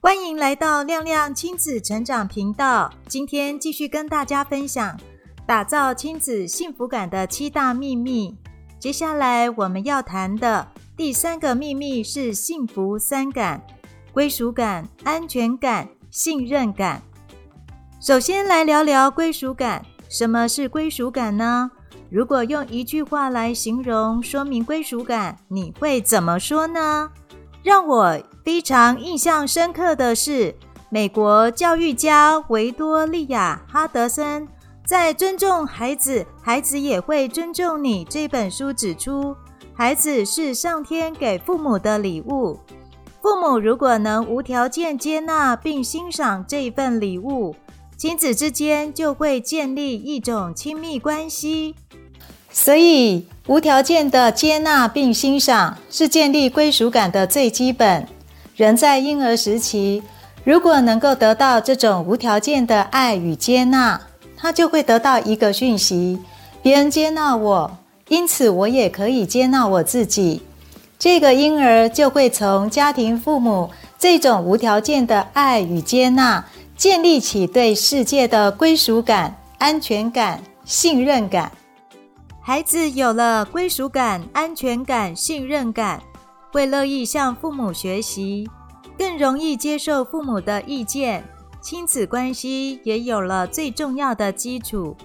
欢迎来到亮亮亲子成长频道。今天继续跟大家分享打造亲子幸福感的七大秘密。接下来我们要谈的第三个秘密是幸福三感：归属感、安全感、信任感。首先来聊聊归属感。什么是归属感呢？如果用一句话来形容说明归属感，你会怎么说呢？让我非常印象深刻的是，美国教育家维多利亚·哈德森在《尊重孩子，孩子也会尊重你》这本书指出，孩子是上天给父母的礼物。父母如果能无条件接纳并欣赏这份礼物，亲子之间就会建立一种亲密关系，所以无条件的接纳并欣赏是建立归属感的最基本。人在婴儿时期，如果能够得到这种无条件的爱与接纳，他就会得到一个讯息：别人接纳我，因此我也可以接纳我自己。这个婴儿就会从家庭父母这种无条件的爱与接纳。建立起对世界的归属感、安全感、信任感。孩子有了归属感、安全感、信任感，会乐意向父母学习，更容易接受父母的意见。亲子关系也有了最重要的基础，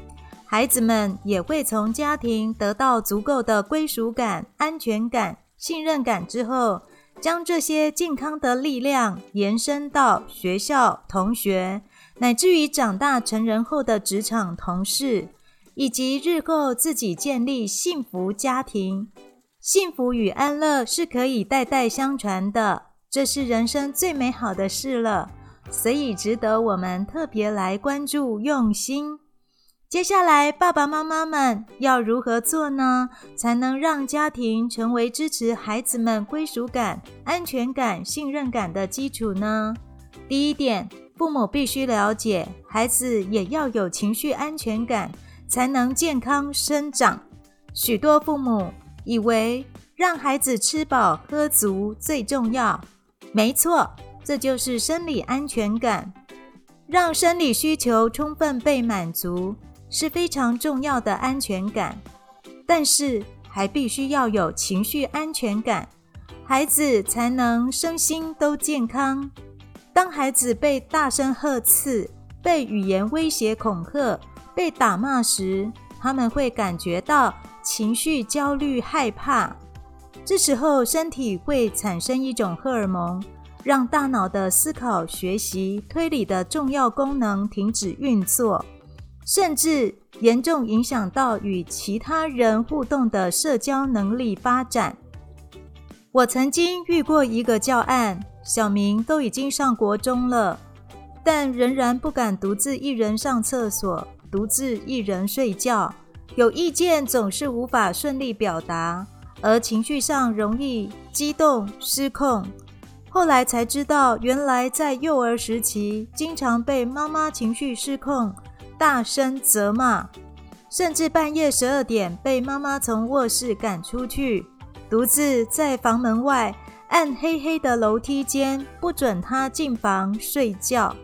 孩子们也会从家庭得到足够的归属感、安全感、信任感之后。将这些健康的力量延伸到学校、同学，乃至于长大成人后的职场同事，以及日后自己建立幸福家庭。幸福与安乐是可以代代相传的，这是人生最美好的事了，所以值得我们特别来关注、用心。接下来，爸爸妈妈们要如何做呢？才能让家庭成为支持孩子们归属感、安全感、信任感的基础呢？第一点，父母必须了解，孩子也要有情绪安全感，才能健康生长。许多父母以为让孩子吃饱喝足最重要，没错，这就是生理安全感，让生理需求充分被满足。是非常重要的安全感，但是还必须要有情绪安全感，孩子才能身心都健康。当孩子被大声呵斥、被语言威胁恐吓、被打骂时，他们会感觉到情绪焦虑、害怕。这时候，身体会产生一种荷尔蒙，让大脑的思考、学习、推理的重要功能停止运作。甚至严重影响到与其他人互动的社交能力发展。我曾经遇过一个教案，小明都已经上国中了，但仍然不敢独自一人上厕所，独自一人睡觉，有意见总是无法顺利表达，而情绪上容易激动失控。后来才知道，原来在幼儿时期，经常被妈妈情绪失控。大声责骂，甚至半夜十二点被妈妈从卧室赶出去，独自在房门外暗黑黑的楼梯间不准他进房睡觉。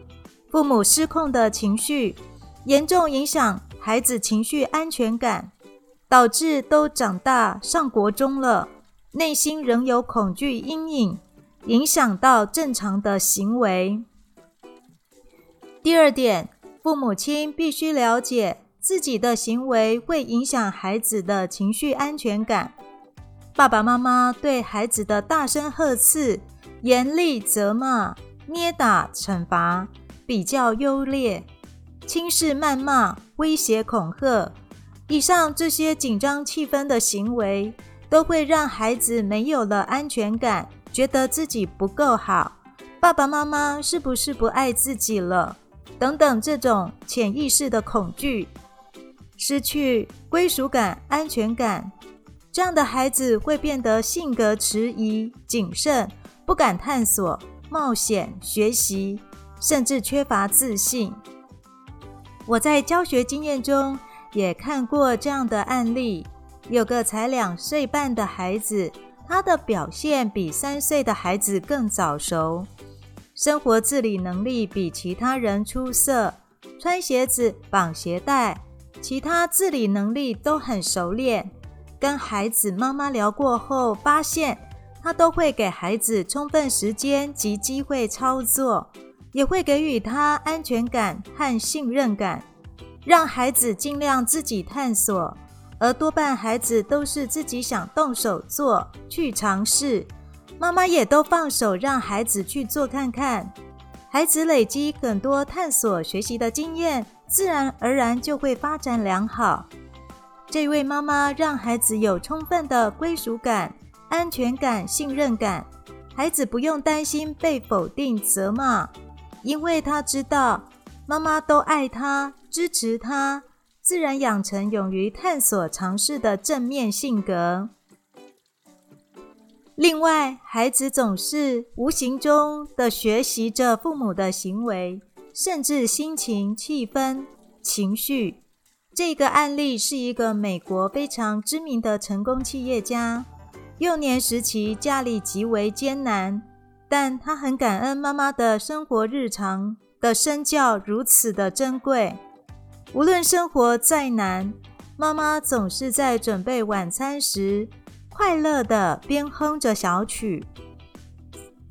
父母失控的情绪严重影响孩子情绪安全感，导致都长大上国中了，内心仍有恐惧阴影，影响到正常的行为。第二点。父母亲必须了解自己的行为会影响孩子的情绪安全感。爸爸妈妈对孩子的大声呵斥、严厉责骂、捏打、惩罚比较优劣、轻视谩骂、威胁恐吓，以上这些紧张气氛的行为，都会让孩子没有了安全感，觉得自己不够好。爸爸妈妈是不是不爱自己了？等等，这种潜意识的恐惧、失去归属感、安全感，这样的孩子会变得性格迟疑、谨慎，不敢探索、冒险、学习，甚至缺乏自信。我在教学经验中也看过这样的案例：有个才两岁半的孩子，他的表现比三岁的孩子更早熟，生活自理能力比其他人出色，穿鞋子、绑鞋带，其他自理能力都很熟练。跟孩子妈妈聊过后，发现他都会给孩子充分时间及机会操作，也会给予他安全感和信任感，让孩子尽量自己探索。而多半孩子都是自己想动手做，去尝试，妈妈也都放手让孩子去做看看。孩子累积很多探索学习的经验，自然而然就会发展良好。这位妈妈让孩子有充分的归属感、安全感、信任感，孩子不用担心被否定、责骂，因为他知道妈妈都爱他、支持他。自然养成勇于探索、尝试的正面性格。另外，孩子总是无形中的学习着父母的行为，甚至心情、气氛、情绪。这个案例是一个美国非常知名的成功企业家。幼年时期家里极为艰难，但他很感恩妈妈的生活日常的身教如此的珍贵。无论生活再难，妈妈总是在准备晚餐时，快乐地边哼着小曲。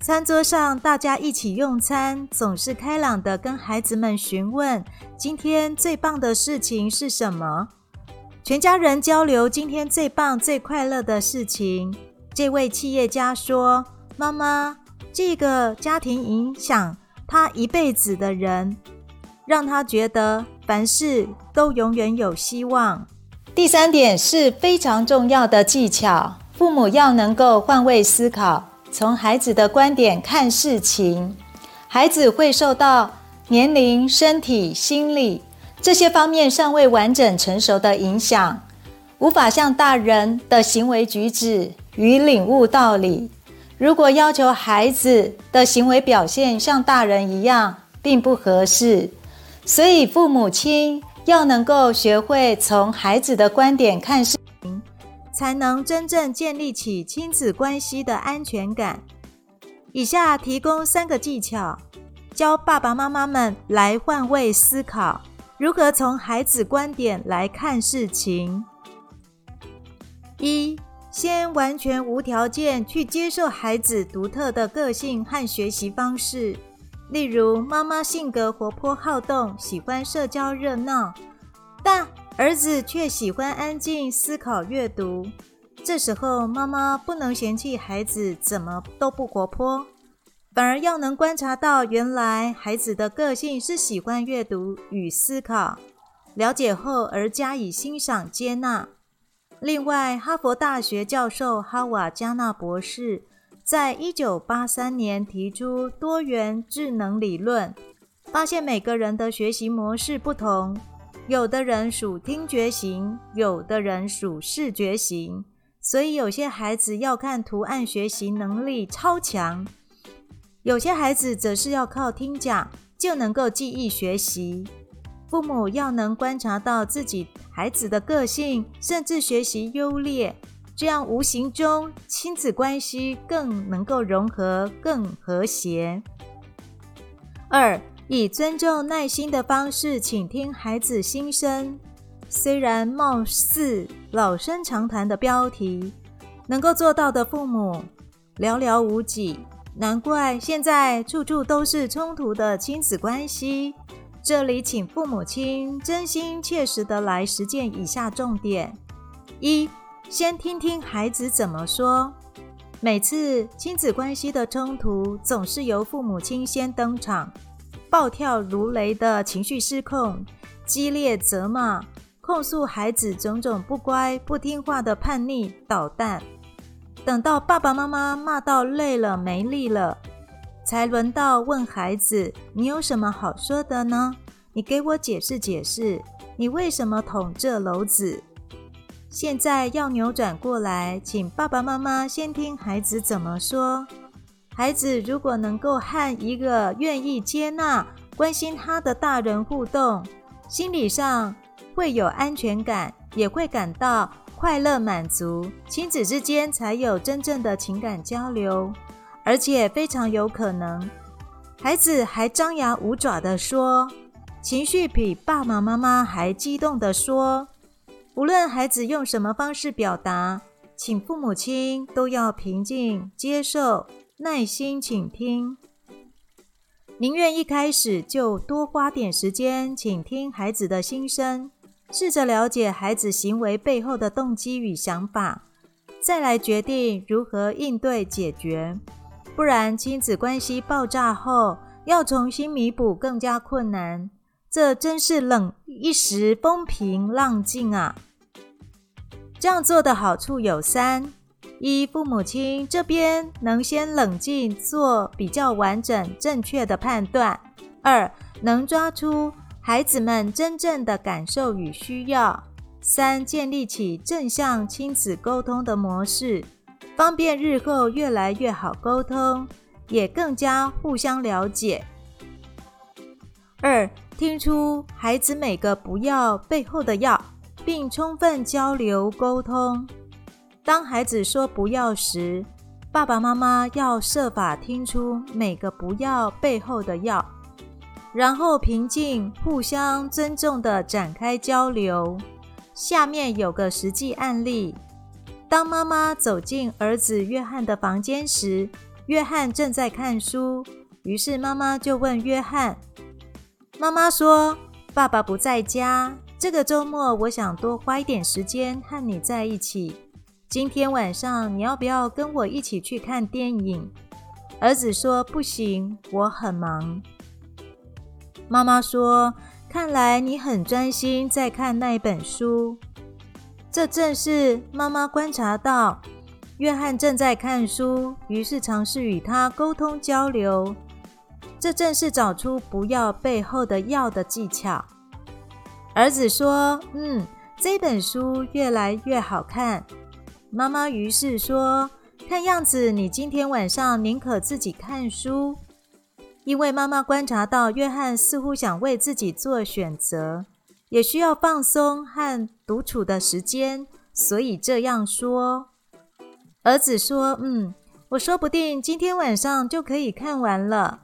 餐桌上，大家一起用餐，总是开朗地跟孩子们询问今天最棒的事情是什么。全家人交流今天最棒、最快乐的事情。这位企业家说：“妈妈，这个家庭影响他一辈子的人。”让他觉得凡事都永远有希望。第三点是非常重要的技巧，父母要能够换位思考，从孩子的观点看事情。孩子会受到年龄、身体、心理这些方面尚未完整成熟的影响，无法像大人的行为举止与领悟道理。如果要求孩子的行为表现像大人一样，并不合适。所以，父母亲要能够学会从孩子的观点看事，才能真正建立起亲子关系的安全感。以下提供三个技巧，教爸爸妈妈们来换位思考，如何从孩子观点来看事情。一，先完全无条件去接受孩子独特的个性和学习方式。例如，妈妈性格活泼好动，喜欢社交热闹，但儿子却喜欢安静思考阅读。这时候，妈妈不能嫌弃孩子怎么都不活泼，反而要能观察到，原来孩子的个性是喜欢阅读与思考。了解后而加以欣赏接纳。另外，哈佛大学教授哈瓦加纳博士。在一九八三年提出多元智能理论，发现每个人的学习模式不同，有的人属听觉型，有的人属视觉型，所以有些孩子要看图案学习能力超强，有些孩子则是要靠听讲就能够记忆学习。父母要能观察到自己孩子的个性，甚至学习优劣。这样无形中亲子关系更能够融合、更和谐。二，以尊重、耐心的方式倾听孩子心声。虽然貌似老生常谈的标题，能够做到的父母寥寥无几，难怪现在处处都是冲突的亲子关系。这里，请父母亲真心切实的来实践以下重点：一。先听听孩子怎么说。每次亲子关系的冲突，总是由父母亲先登场，暴跳如雷的情绪失控，激烈责骂，控诉孩子种种不乖、不听话的叛逆捣蛋。等到爸爸妈妈骂到累了没力了，才轮到问孩子：“你有什么好说的呢？你给我解释解释，你为什么捅这篓子？”现在要扭转过来，请爸爸妈妈先听孩子怎么说。孩子如果能够和一个愿意接纳、关心他的大人互动，心理上会有安全感，也会感到快乐满足，亲子之间才有真正的情感交流，而且非常有可能，孩子还张牙舞爪地说，情绪比爸爸妈妈还激动地说，无论孩子用什么方式表达，请父母亲都要平静接受，耐心倾听。宁愿一开始就多花点时间倾听孩子的心声，试着了解孩子行为背后的动机与想法，再来决定如何应对解决。不然，亲子关系爆炸后要重新弥补更加困难。这真是冷一时风平浪静啊！这样做的好处有三。一、父母亲这边能先冷静，做比较完整、正确的判断；二、能抓出孩子们真正的感受与需要；三、建立起正向亲子沟通的模式，方便日后越来越好沟通，也更加互相了解。二、听出孩子每个不要背后的要，并充分交流沟通。当孩子说不要时，爸爸妈妈要设法听出每个不要背后的要，然后平静、互相尊重的展开交流。下面有个实际案例：当妈妈走进儿子约翰的房间时，约翰正在看书，于是妈妈就问约翰：“妈妈说，爸爸不在家，这个周末我想多花一点时间和你在一起。”今天晚上你要不要跟我一起去看电影？儿子说不行，我很忙。妈妈说：“看来你很专心在看那本书。”这正是妈妈观察到约翰正在看书，于是尝试与他沟通交流。这正是找出不要背后的要的技巧。儿子说：“嗯，这本书越来越好看。”妈妈于是说：“看样子你今天晚上宁可自己看书，因为妈妈观察到约翰似乎想为自己做选择，也需要放松和独处的时间，所以这样说。”儿子说：“嗯，我说不定今天晚上就可以看完了。”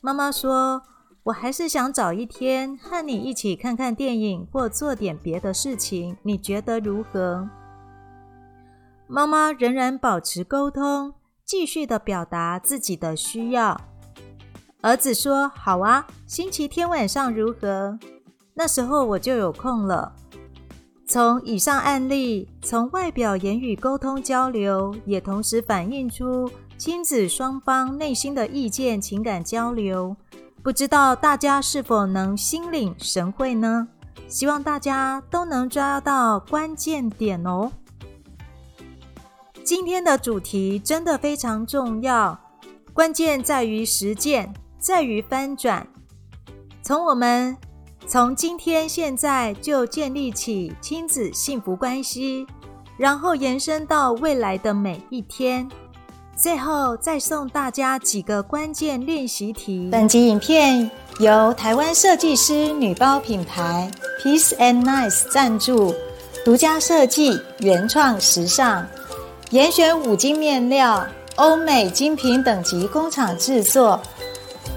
妈妈说：“我还是想找一天和你一起看看电影或做点别的事情，你觉得如何？”妈妈仍然保持沟通，继续地表达自己的需要。儿子说：“好啊，星期天晚上如何？那时候我就有空了。”从以上案例，从外表言语沟通交流，也同时反映出亲子双方内心的意见、情感交流。不知道大家是否能心领神会呢？希望大家都能抓到关键点哦。今天的主题真的非常重要，关键在于实践，在于翻转。从我们从今天现在就建立起亲子幸福关系，然后延伸到未来的每一天。最后再送大家几个关键练习题。本集影片由台湾设计师女包品牌 Peace and Nice 赞助，独家设计，原创时尚。严选五金面料，欧美精品等级工厂制作，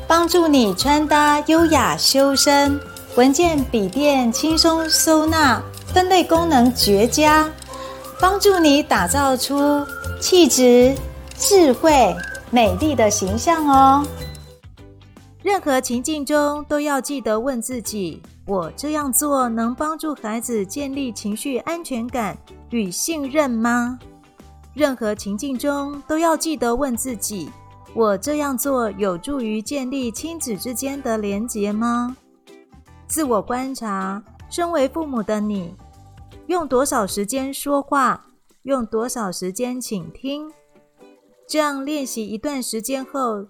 帮助你穿搭优雅修身。文件笔电轻松收纳，分类功能绝佳，帮助你打造出气质、智慧、美丽的形象哦。任何情境中都要记得问自己：我这样做能帮助孩子建立情绪安全感与信任吗？任何情境中都要记得问自己：我这样做有助于建立亲子之间的连结吗？自我观察，身为父母的你，用多少时间说话？用多少时间倾听？这样练习一段时间后，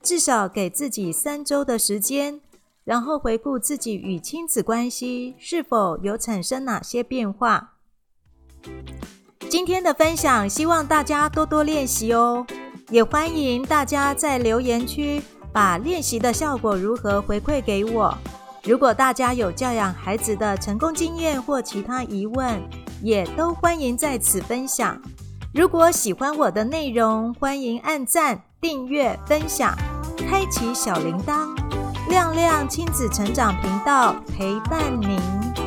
至少给自己三周的时间，然后回顾自己与亲子关系是否有产生哪些变化。今天的分享，希望大家多多练习哦。也欢迎大家在留言区把练习的效果如何回馈给我。如果大家有教养孩子的成功经验或其他疑问，也都欢迎在此分享。如果喜欢我的内容，欢迎按赞、订阅、分享，开启小铃铛。亮亮亲子成长频道陪伴您。